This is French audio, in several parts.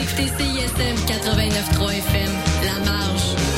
écoutez CISM 89.3 FM, La Marge.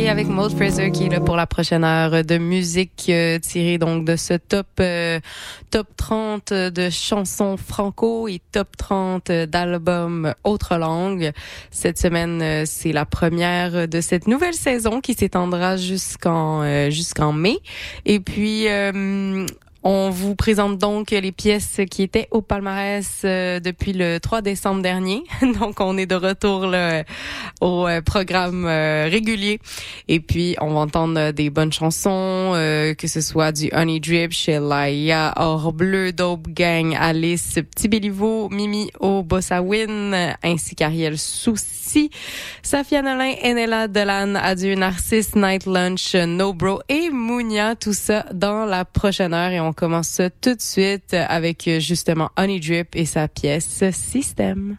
9 janvier avec Maud Fraser qui est là pour la prochaine heure de musique euh, tirée donc de ce top euh, top 30 de chansons franco et top 30 d'albums autres langues. Cette semaine, euh, c'est la première de cette nouvelle saison qui s'étendra jusqu'en euh, jusqu'en mai. Et puis euh, on vous présente donc les pièces qui étaient au palmarès euh, depuis le 3 décembre dernier. Donc, on est de retour là, au euh, programme euh, régulier. Et puis, on va entendre euh, des bonnes chansons, euh, que ce soit du Honey Drip chez Laia, Or Bleu, Dope Gang, Alice, Petit Béliveau, Mimi au Bossa Win, ainsi qu'Ariel Souci, Safia Nolin, Enella Delan, Adieu Narcisse, Night Lunch, No Bro et Mounia. Tout ça dans la prochaine heure. Et on commence ça tout de suite avec euh, justement Honey Drip et sa pièce System.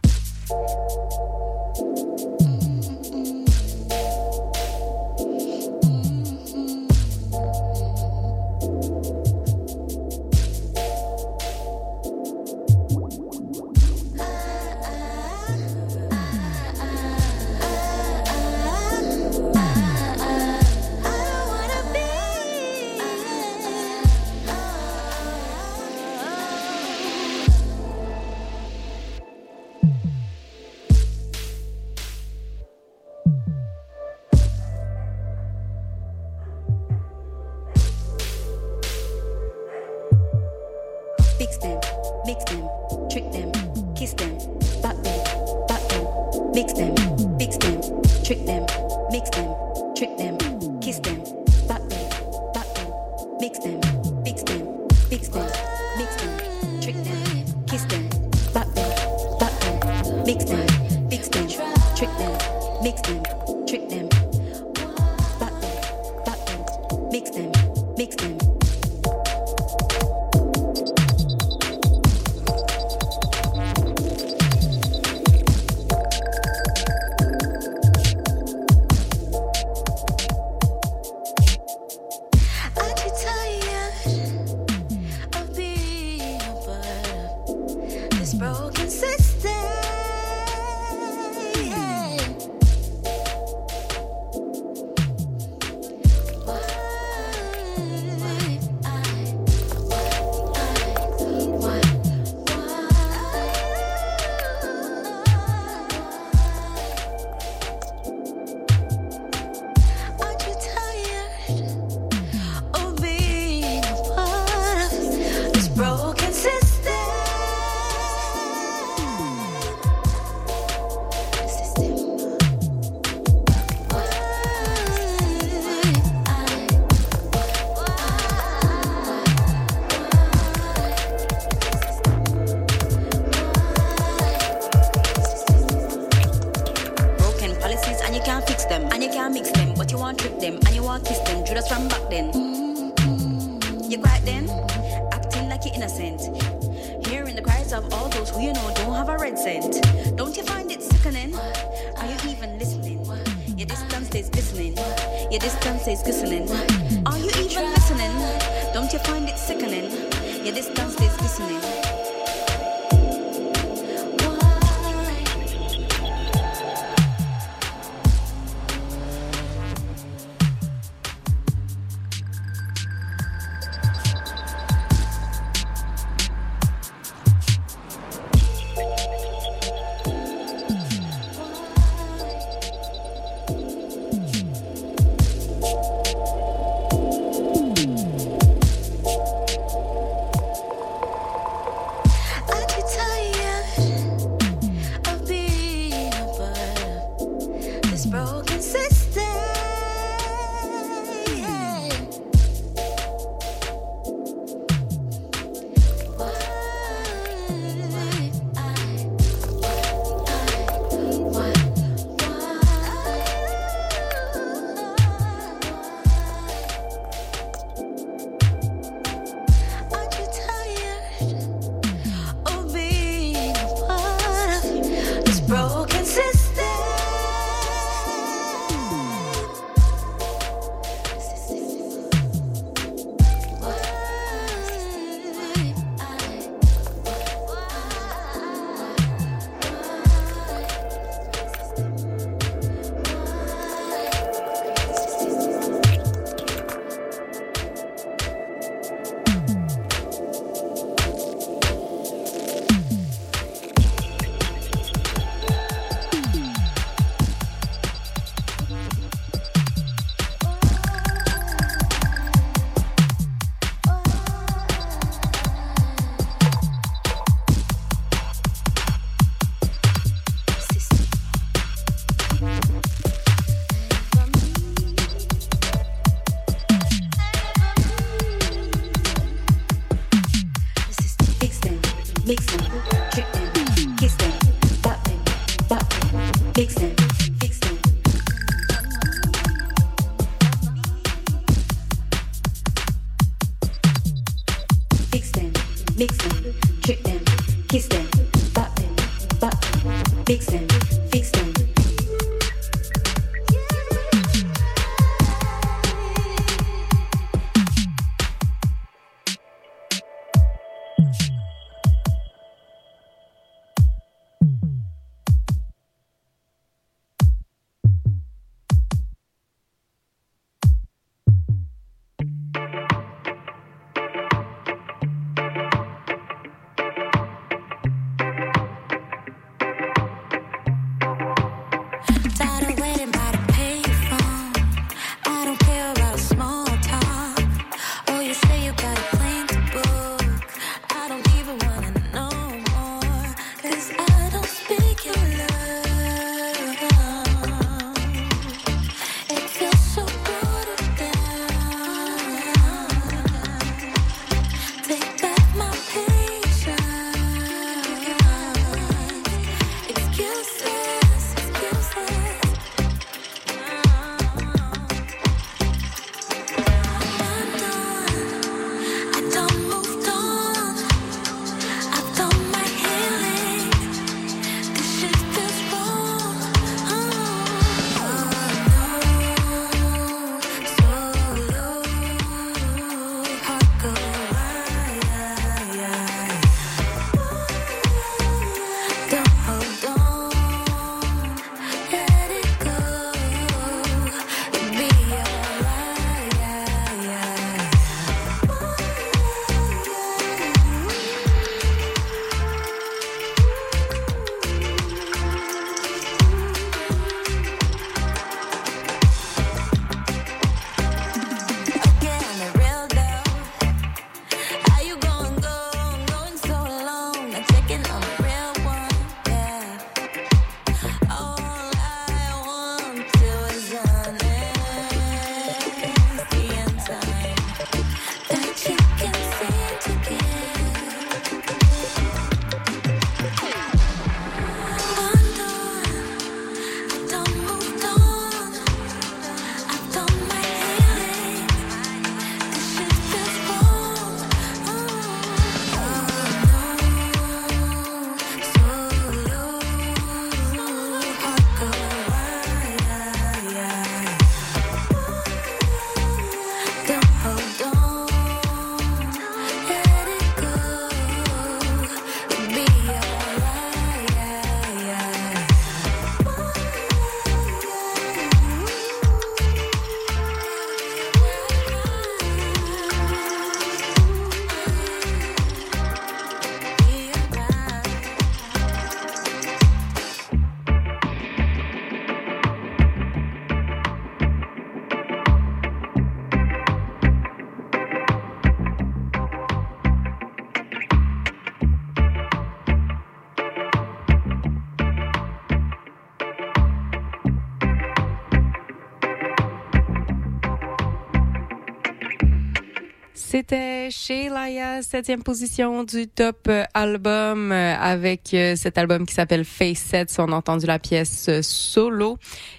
C'était chez Laia, septième position du top euh, album euh, avec euh, cet album qui s'appelle Face Set. On a entendu la pièce solo.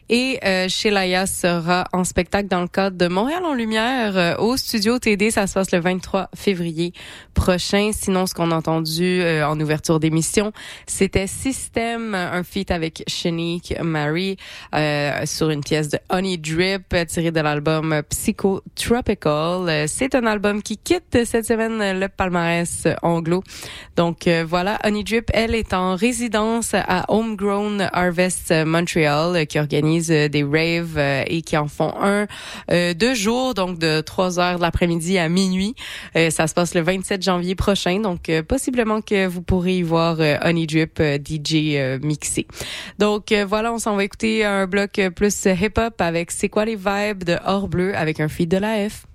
Et euh, chez Laia sera en spectacle dans le cadre de Montréal en Lumière euh, au studio TD. Ça se passe le 23 février prochain. Sinon, ce qu'on a entendu euh, en ouverture d'émission, c'était System, un feat avec Shanique Mary euh, sur une pièce de Honey Drip tirée de l'album Psycho Tropical. Euh, C'est un album qui quitte cette semaine le palmarès anglo. Donc euh, voilà, Honey Drip, elle est en résidence à Homegrown Harvest Montreal qui organise euh, des raves euh, et qui en font un euh, deux jours, donc de 3 heures de l'après-midi à minuit. Ça se passe le 27 janvier prochain, donc possiblement que vous pourrez y voir Honey Drip DJ mixé. Donc voilà, on s'en va écouter un bloc plus hip-hop avec C'est quoi les vibes de Hors Bleu avec un feed de la F.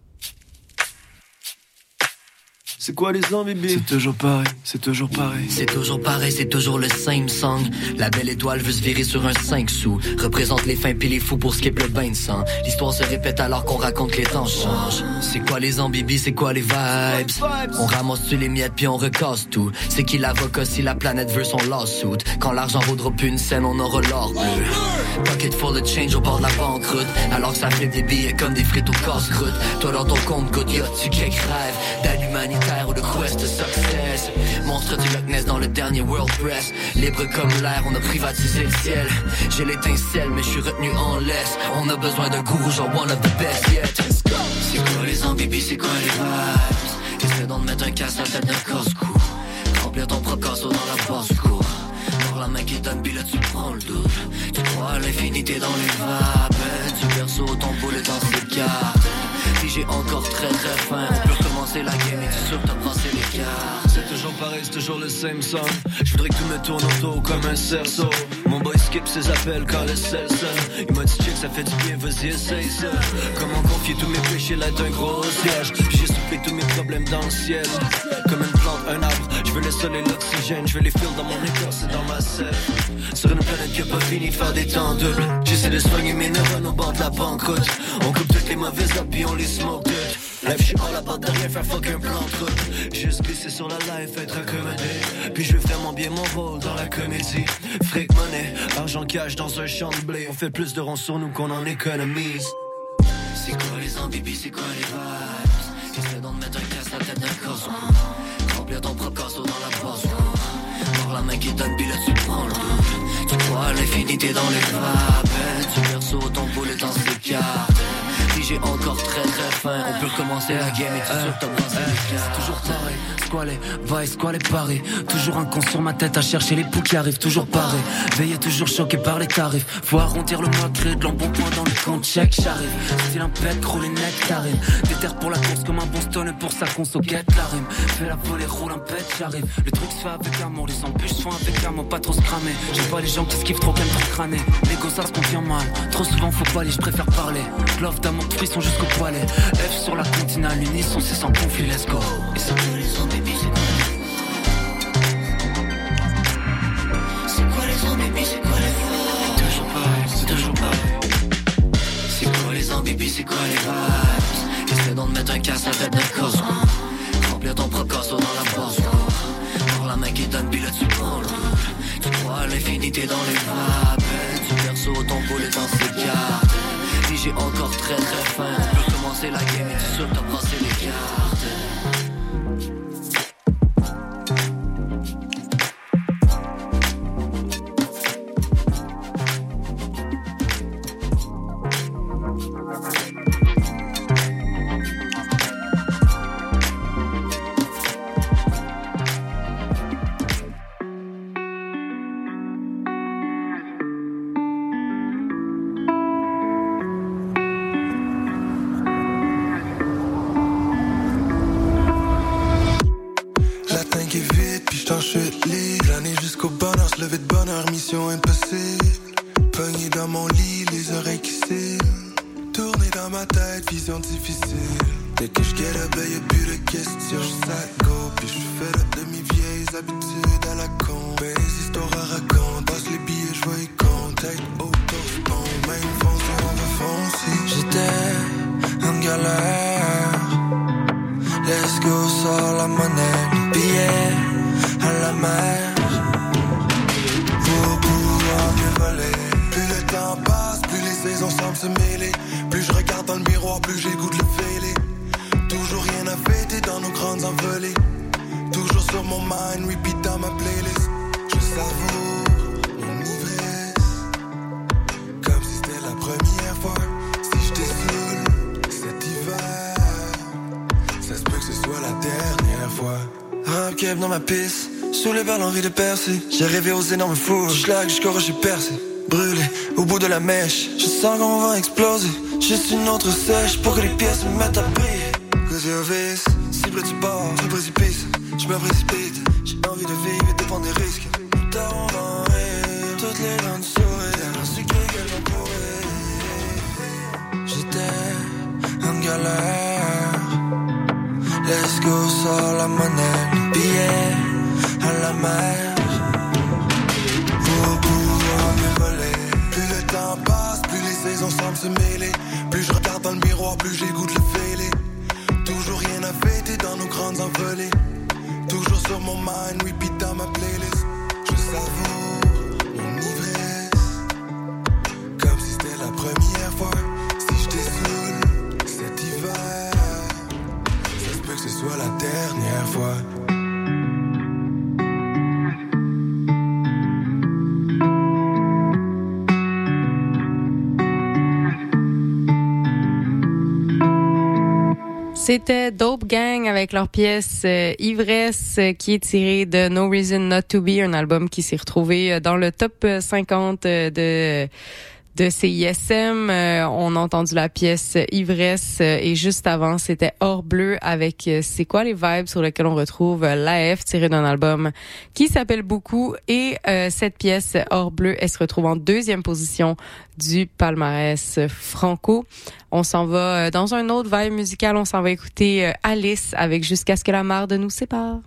C'est quoi les ans, bébé? C'est toujours pareil, c'est toujours pareil. C'est toujours pareil, c'est toujours le same song. La belle étoile veut se virer sur un 5 sous. Représente les fins pis les fous pour skip le bain de sang. L'histoire se répète alors qu'on raconte que les temps changent. C'est quoi les ans, bibi, c'est quoi les vibes? On ramasse-tu les miettes puis on recasse tout. C'est qui l'avocat si la planète veut son lawsuit? Quand l'argent vaudra plus une scène, on aura l'or bleu. Pocket full de change au bord de la banqueroute. Alors que ça fait des billets comme des frites au casse-croûte. Toi dans ton compte, God, tu d'aide humanitaire ou de quest success. Monstre du Loch Ness dans le dernier World Press. Libre comme l'air, on a privatisé le ciel. J'ai l'étincelle, mais je suis retenu en laisse. On a besoin d'un gourou, genre one of the best yet. C'est quoi les ambibies, c'est quoi les vibes? Essaie d'en mettre un casse à la tête d'un casse-cou. Remplir ton propre casseau dans la basse-cour. Pour la main qui donne, puis là tu prends le double. Tu crois à l'infinité dans les vapes. Tu perso ton boulet dans ses cartes. Si j'ai encore très très faim, recommencer la game et tu sûr que t'as brassé les cartes. C'est toujours pareil, c'est toujours le same song. Je voudrais que tout me tourne autour comme un cerceau. Mon boy skip ses appels quand le sel sonne. Il m'a dit check, ça fait du bien, vas-y, essaye ça. Comment confier tous mes péchés là d'un gros siège? J'ai soufflé tous mes problèmes dans le ciel. Comme une plante, un arbre. Je veux le soleil, l'oxygène. Je veux les fils dans mon écorce et dans ma selle. Sur une planète qui a pas fini de faire des temps doubles. J'essaie de soigner mes neurones au bord de la banqueroute. On coupe toutes les mauvaises puis on les smoke. Life, je suis all about de rien faire fuck un plan de route. Juste glisser sur la life, être accommodé. Puis je vais vraiment bien mon rôle dans la comédie. Fric monnaie, argent cash dans un champ de blé. On fait plus de ronds sur nous qu'on en économise. C'est quoi les ambibies, c'est quoi les vibes? Essaie d'en mettre un casse la tête d'un corso Remplir ton propre casseau dans la poche Voir la main qui donne, puis là tu prends le Tu crois à l'infinité dans les vapes Tu perso ton boulet dans ses cartes J'ai encore très très faim. On peut recommencer la game et les cartes C'est toujours pareil, squalé, vice, squalé, paré. Toujours un con sur ma tête à chercher les poux qui arrivent. Toujours paré, veillé toujours choqué par les tarifs. Faut arrondir le mois, créer de l'embonpoint dans le compte check J'arrive, style un pec, rouler nectarine Déterre pour la course comme un bon stone pour sa conso guette la rime. Fais la volée, roule un pet, j'arrive. Le truc se fait avec amour, les embûches se font avec amour Pas trop se cramer, j'aime pas les gens qui skiffent trop, qu'aiment trop crâner L'ego ça se confie mal, trop souvent faut pas aller, je préfère parler. Love d'amour, de frisson jusqu'au poilet F sur la continale, unisson c'est sans conflit, let's go. Et c'est quoi les ambibies, c'est quoi C'est quoi les ambibies, c'est quoi les vibes Toujours pareil, c'est toujours pareil. C'est quoi les ambibies, c'est quoi les vibes? Essaie d'en mettre un casse à tête d'un corso Remplir ton propre casseau dans la poche Voir la main qui donne, puis là tu crois à l'infinité dans les vapes. Tu perso ton boulet dans ses cartes Si j'ai encore très très faim. On peut recommencer la game et sûr que t'as brassé les cartes chute libre. L'année jusqu'au bonheur, se lever de bonheur, mission impossible. Pogné dans mon lit, les oreilles qui cillent. Tourner dans ma tête, vision difficile. Dès que j'get up, y'a plus de questions. J'suis go, puis j'suis fait up de mes vieilles habitudes à la con. Les histoires à raconter. Passe les billets, j'vois y compte. Tête autour du pont, même foncé, on va foncer. J'étais en galère. Let's go, sors la monnaie, le billet à la mer. Pouvoir voler. Plus le temps passe, plus les saisons semblent se mêler. Plus je regarde dans le miroir, plus j'ai goût de le fêler. Toujours rien à fêter dans nos grandes envolées. Toujours sur mon mind, repeat dans ma playlist. Je savoure mon ivresse. Comme si c'était la première fois. Si je saoul cet hiver. Ça se peut que ce soit la dernière fois. Keb dans ma piste, soulevé par l'envie de percer. J'ai rêvé aux énormes fours, schlag jusqu'au rocher percé. Brûlé au bout de la mèche, je sens qu'on va exploser. Juste une autre sèche pour que les pièces me mettent à briller. Cause you're vis, cible du bord, du précipice. Je me précipite, j'ai envie de vivre et de prendre des risques. Toutes les dents de sourire. Ainsi qu'elles vont. J'étais en galère. Let's go, trésor, la monnaie, la mer. Voler. Plus le temps passe, plus les saisons semblent se mêler. Plus je regarde dans le miroir, plus j'écoute le fêlé. Toujours rien à fêter dans nos grandes envolées. Toujours sur mon mind, repeat dans ma playlist. Je savoure C'était Dope Gang avec leur pièce euh, Ivresse euh, qui est tirée de No Reason Not to Be, un album qui s'est retrouvé euh, dans le top 50 euh, de de CISM. Euh, on a entendu la pièce Ivresse euh, et juste avant, c'était Or Bleu avec euh, C'est quoi les vibes sur lesquelles on retrouve euh, l'AF tiré d'un album qui s'appelle Beaucoup et euh, cette pièce Or Bleu, elle se retrouve en deuxième position du palmarès franco. On s'en va dans un autre vibe musical, on s'en va écouter Alice avec Jusqu'à ce que la marde nous sépare.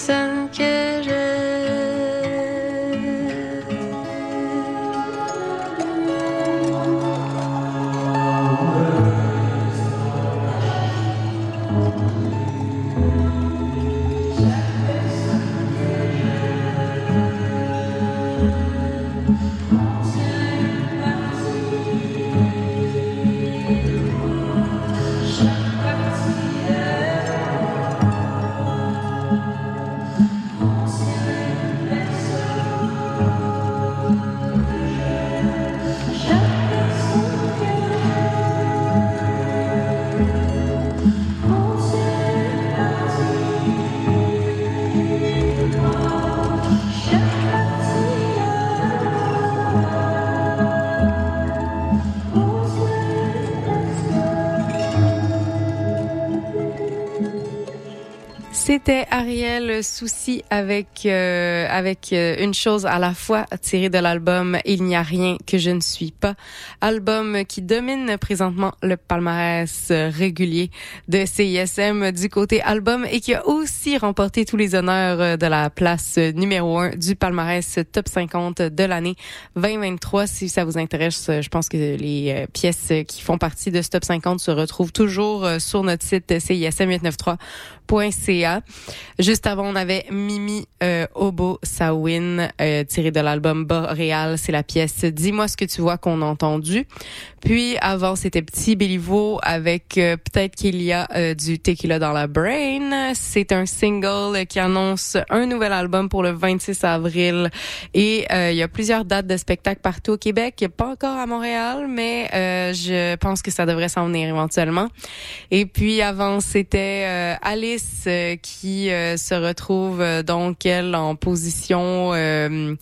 sun, get up. Que C'était Ariel Souci avec euh, avec euh, une chose à la fois tirée de l'album Il n'y a rien que je ne suis pas, album qui domine présentement le palmarès euh, régulier de CISM du côté album et qui a aussi remporté tous les honneurs euh, de la place euh, numéro un du palmarès top 50 de l'année 2023. Si ça vous intéresse, euh, je pense que les euh, pièces qui font partie de ce top 50 se retrouvent toujours euh, sur notre site CISM893.ca. Juste avant, on avait Mimi euh, Obo Sawin, euh, tiré de l'album Boréal. C'est la pièce Dis-moi ce que tu vois qu'on a entendu. Puis avant, c'était Petit Béliveau avec euh, Peut-être qu'il y a euh, du tequila dans la brain. C'est un single qui annonce un nouvel album pour le 26 avril. Et euh, il y a plusieurs dates de spectacles partout au Québec. Pas encore à Montréal, mais euh, je pense que ça devrait s'en venir éventuellement. Et puis avant, c'était Alice qui se retrouve euh, donc elle en position euh,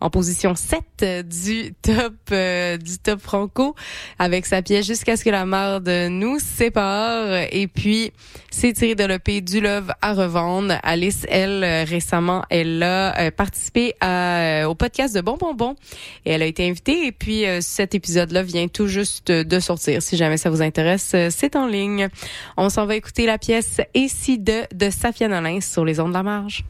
en position 7 du top euh, du top franco avec sa pièce jusqu'à ce que la marde nous sépare et puis c'est tiré de l'EP du Love à revendre. Alice elle euh, récemment elle a euh, participé à, euh, au podcast de Bon Bon et elle a été invitée et puis euh, cet épisode là vient tout juste de sortir. Si jamais ça vous intéresse, euh, c'est en ligne. On s'en va écouter la pièce Et si de de Safia Nolin sur les ondes de la marge.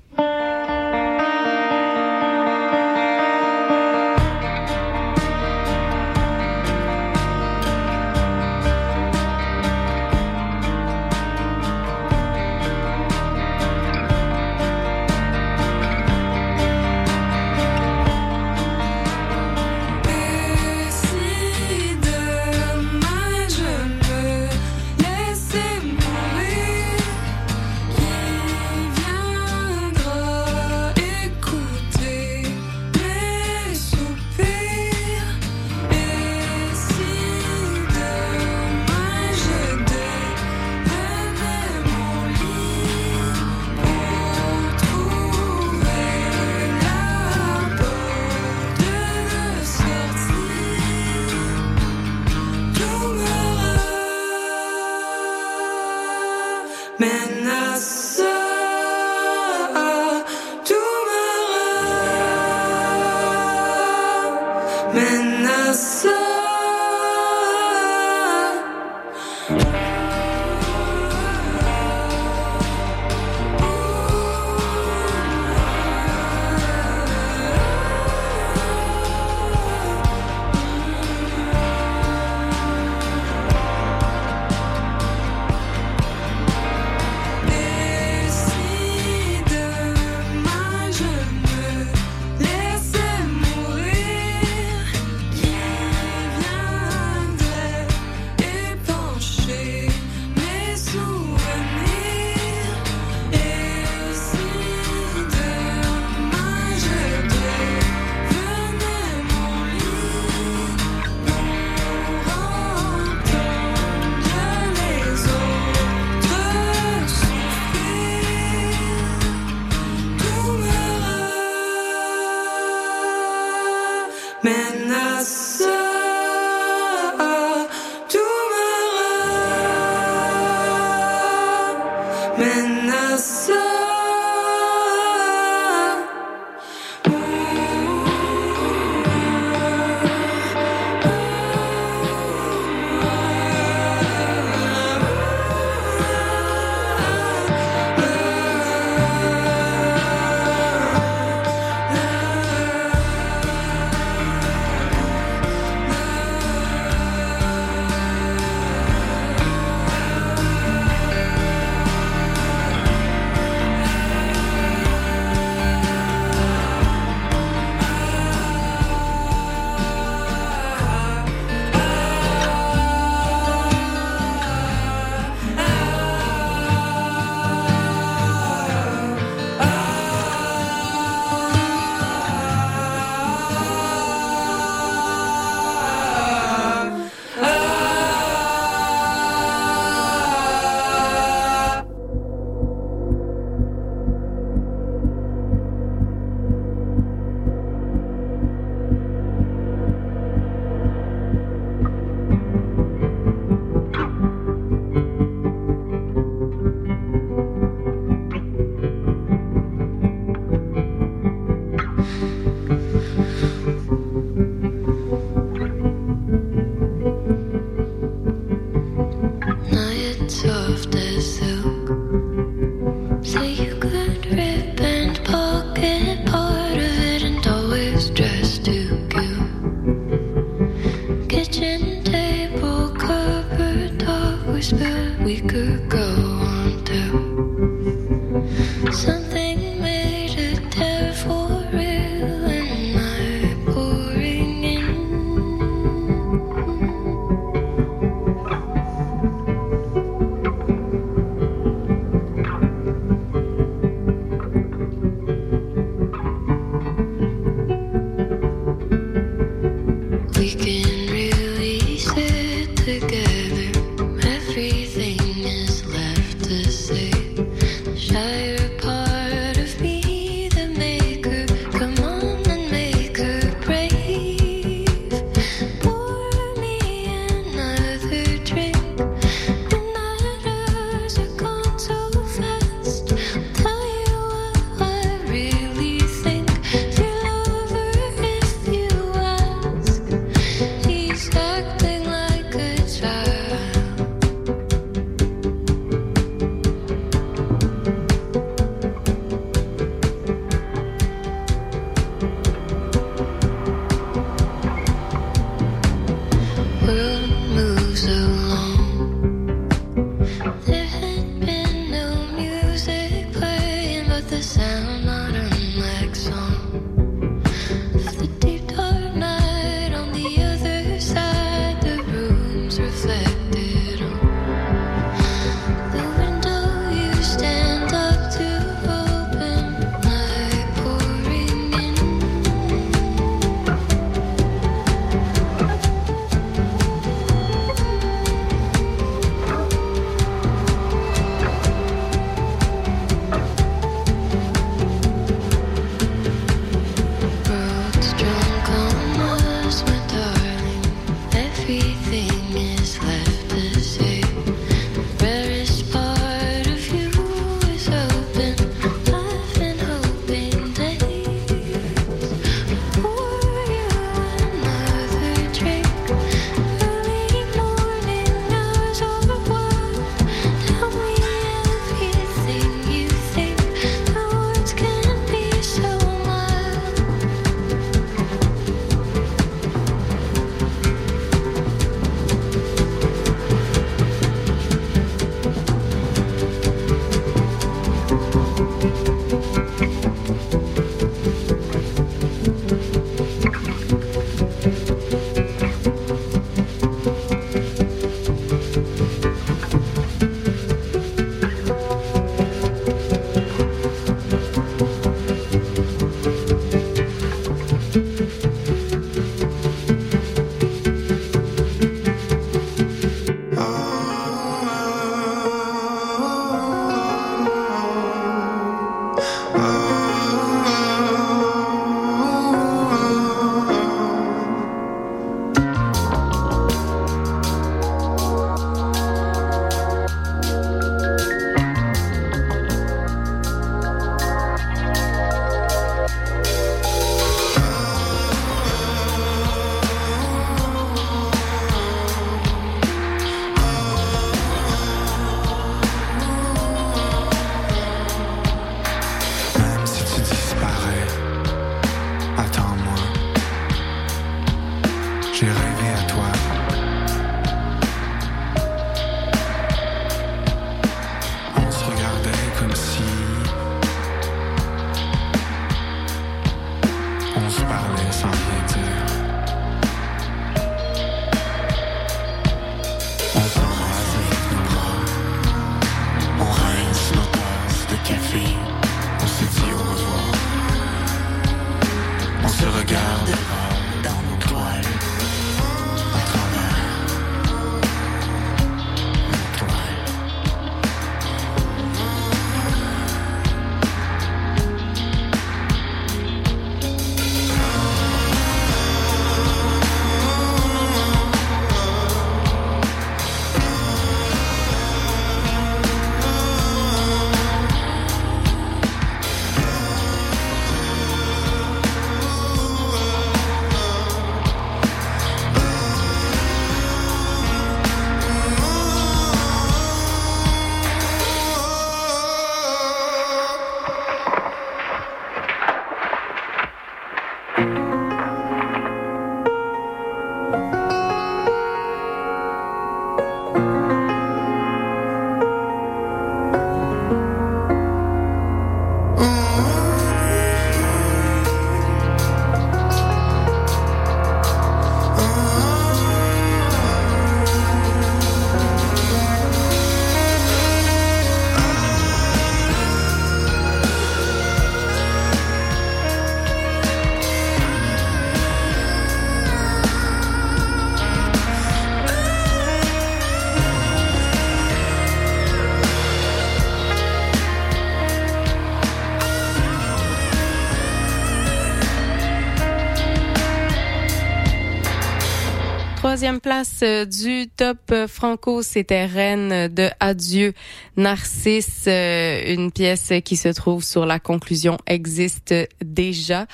Troisième place euh, du top euh, franco, c'était Reine de Adieu Narcisse, euh, une pièce qui se trouve sur la conclusion existe déjà.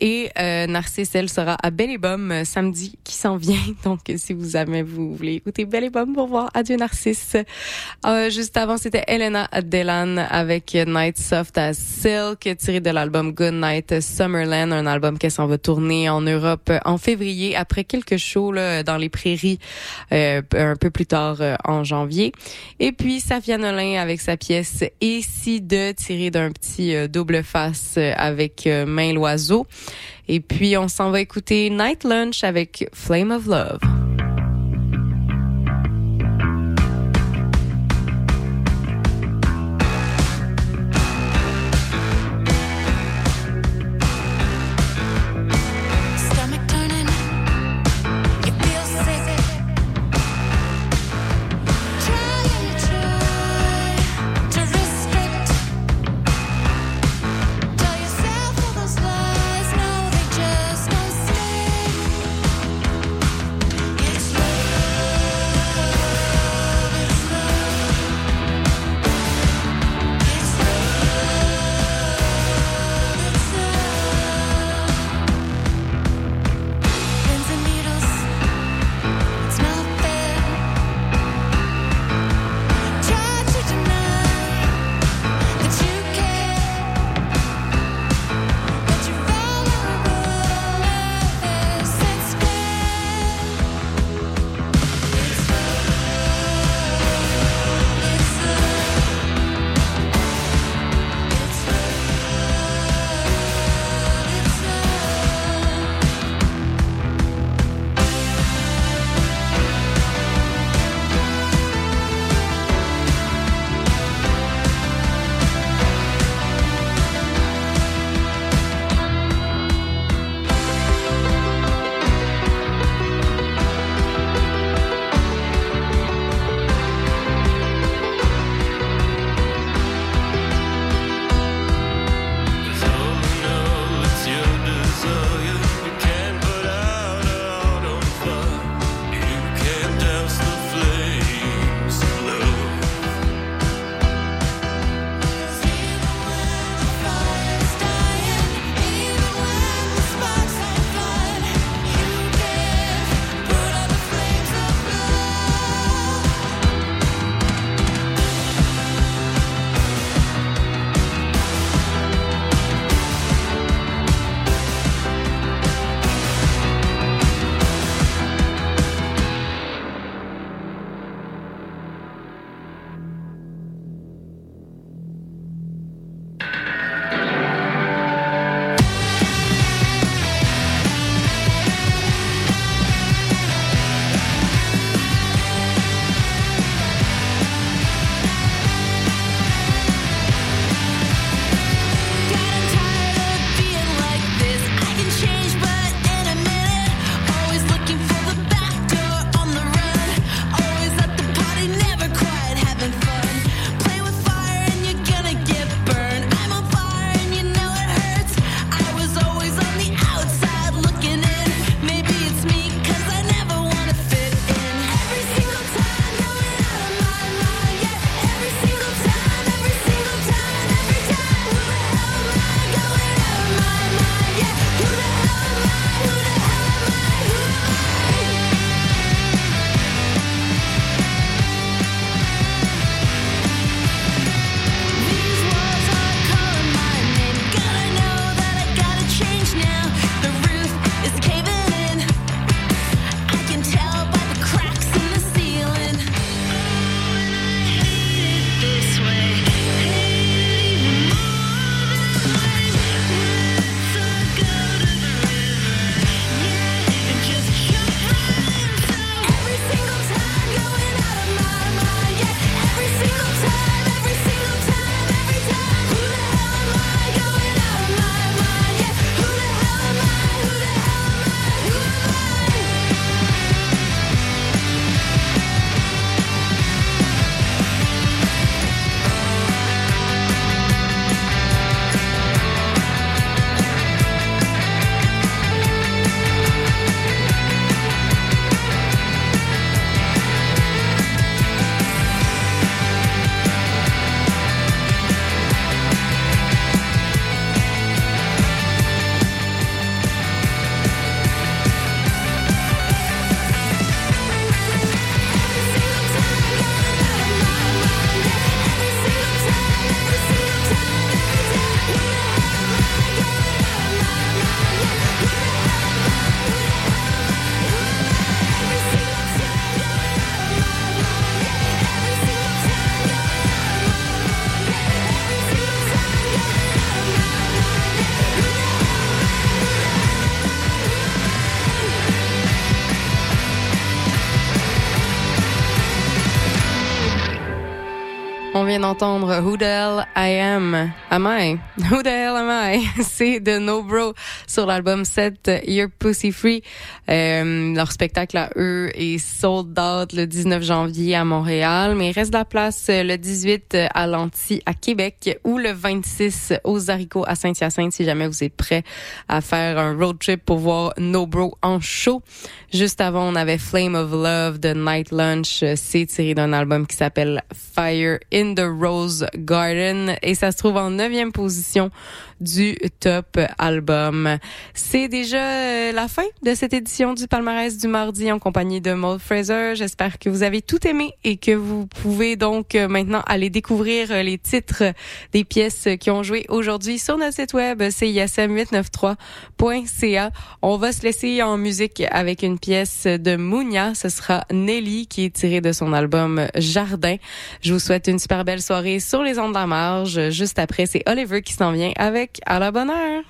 Et euh, Narcisse, elle sera à euh, samedi qui s'en vient. Donc, si vous avez, vous voulez écouter Bomme pour voir Adieu Narcisse. Euh, juste avant, c'était Elena Delan avec Night Soft as Silk, tiré de l'album Good Night Summerland, un album qui s'en va tourner en Europe en février après quelques shows là, dans les euh, un peu plus tard euh, en janvier. Et puis Safia Nolin avec sa pièce Et si de tiré d'un petit euh, double face avec Main l'oiseau. Et puis on s'en va écouter Night Lunch avec Flame of Love. D'entendre Who the Hell I Am. Am I? Who the Hell Am I? C'est de No Bro sur l'album 7 Your Pussy Free. Euh, leur spectacle à eux est sold out le 19 janvier à Montréal, mais il reste la place le 18 à Lanty à Québec ou le 26 aux haricots à Saint-Hyacinthe si jamais vous êtes prêts à faire un road trip pour voir No Bro en show. Juste avant, on avait Flame of Love de Night Lunch. C'est tiré d'un album qui s'appelle Fire in the Rose Garden et ça se trouve en neuvième position du top album. C'est déjà euh, la fin de cette édition du palmarès du mardi en compagnie de Maud Fraser. J'espère que vous avez tout aimé et que vous pouvez donc euh, maintenant aller découvrir euh, les titres des pièces qui ont joué aujourd'hui sur notre site web cism893.ca. On va se laisser en musique avec une pièce de Mounia. Ce sera Nelly qui est tirée de son album Jardin. Je vous souhaite une super belle soirée sur les ondes de la marge. Juste après, c'est Oliver qui s'en vient avec À la bonne heure.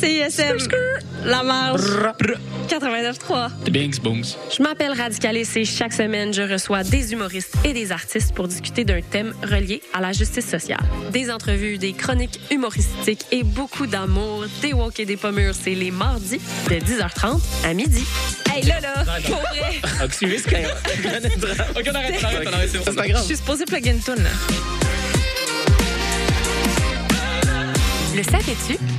De CISM. La marge. 89.3. The Banks Booms. Je m'appelle Radicalis et chaque semaine, je reçois des humoristes et des artistes pour discuter d'un thème relié à la justice sociale. Des entrevues, des chroniques humoristiques et beaucoup d'amour, des walk et des pommures. C'est les mardis de 10h30 à midi. Hey, là, là, pour vrai. Ah. Ok, on arrête, on arrête, on arrête. C'est pas Je grave. suis supposée plugger une toune, là. Le savais-tu?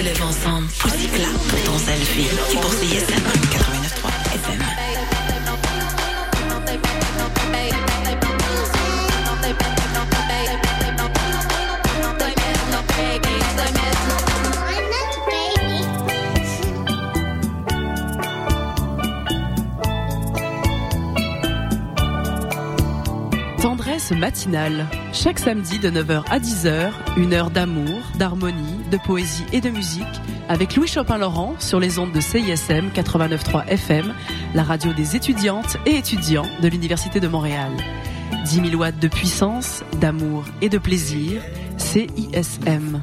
Te lève ensemble, poussy clap pour ton selfie. Qui pour CISM 89.3 Tendresse matinale. Chaque samedi de 9h à 10h, une heure d'amour, d'harmonie, de poésie et de musique avec Louis Chopin-Laurent sur les ondes de CISM 89.3 FM, la radio des étudiantes et étudiants de l'Université de Montréal. 10 000 watts de puissance, d'amour et de plaisir, CISM.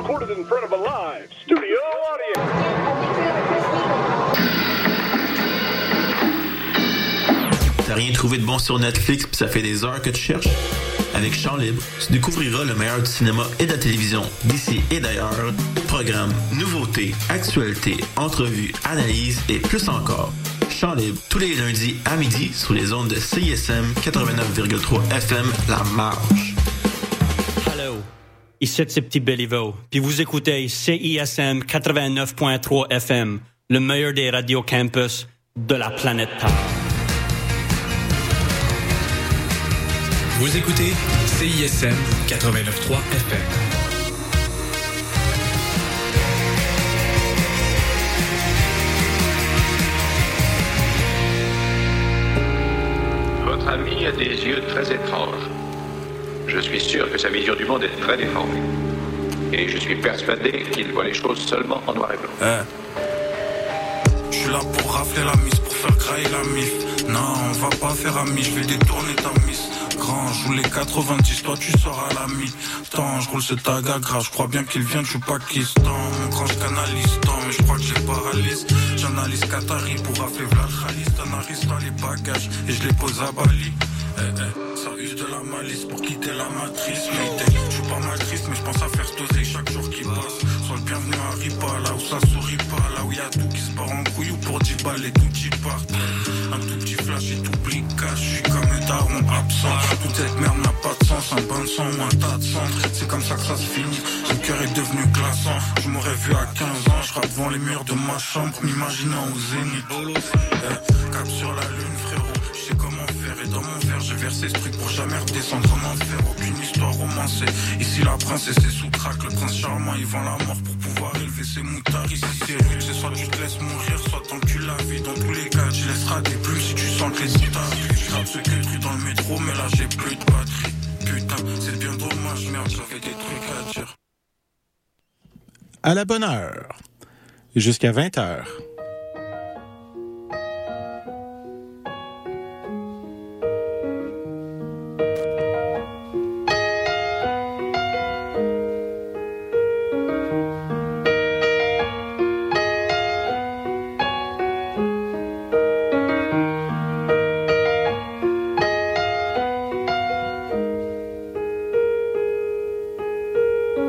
Recorded in front of a live studio audience. T'as rien trouvé de bon sur Netflix pis ça fait des heures que tu cherches? Avec Champ Libre, tu découvriras le meilleur du cinéma et de la télévision d'ici et d'ailleurs. Programmes, nouveautés, actualités, entrevues, analyses et plus encore. Champ Libre, tous les lundis à midi sur les ondes de CISM 89,3 FM La Marge. Hello, ici c'est Petit Béliveau, puis vous écoutez CISM 89.3 FM, le meilleur des radios campus de la planète Terre. Vous écoutez CISM 89.3 FM. Votre ami a des yeux très étranges. Je suis sûr que sa vision du monde est très déformée. Et je suis persuadé qu'il voit les choses seulement en noir et blanc. Eh. Je suis là pour rafler la mise, pour faire crailler la mif. Non, on va pas faire ami, je vais détourner ta miss. Grand, je joue les 90, toi tu sors à la mi. Tant, je roule ce tag à gras, je crois bien qu'il vient du Pakistan. Mon grand, je canalise tant, mais je crois que j'ai paralyse. J'analyse Qatari pour rafler Vlad Khalis. Dans les bagages et je les pose à Bali. Eh, eh, ça use de la malice pour quitter la matrice. Je suis pas mal triste, mais je pense à faire stoser chaque jour qui passe. Sois le bienvenu à Ripa, là où ça sourit pas, là où y a tout qui se part en couille ou pour 10 balles et tout qui part. Un tout petit flash et tout cash, je suis comme un daron absent. Toute cette merde n'a pas de sens, un bon son ou un tas de sang. C'est comme ça que ça se finit, le cœur est devenu glaçant. Je m'aurais vu à 15 ans, je rappe devant les murs de ma chambre, m'imaginant au zénith. Eh, cap sur la lune, frérot, je sais comment dans mon verre, j'ai versé ce truc pour jamais redescendre en enfer. Aucune histoire romancée. Ici, la princesse est sous traque. Le prince charmant, il vend la mort pour pouvoir élever ses moutards. Ici, c'est rude, c'est soit tu te laisses mourir, soit t'encules la vie. Dans tous les cas, tu laisseras des plumes si tu sens que les Je ce qu'est dans le métro, mais là, j'ai plus de batterie. Putain, c'est bien dommage, merde, j'avais des trucs à dire. À la bonne heure, jusqu'à 20 heures.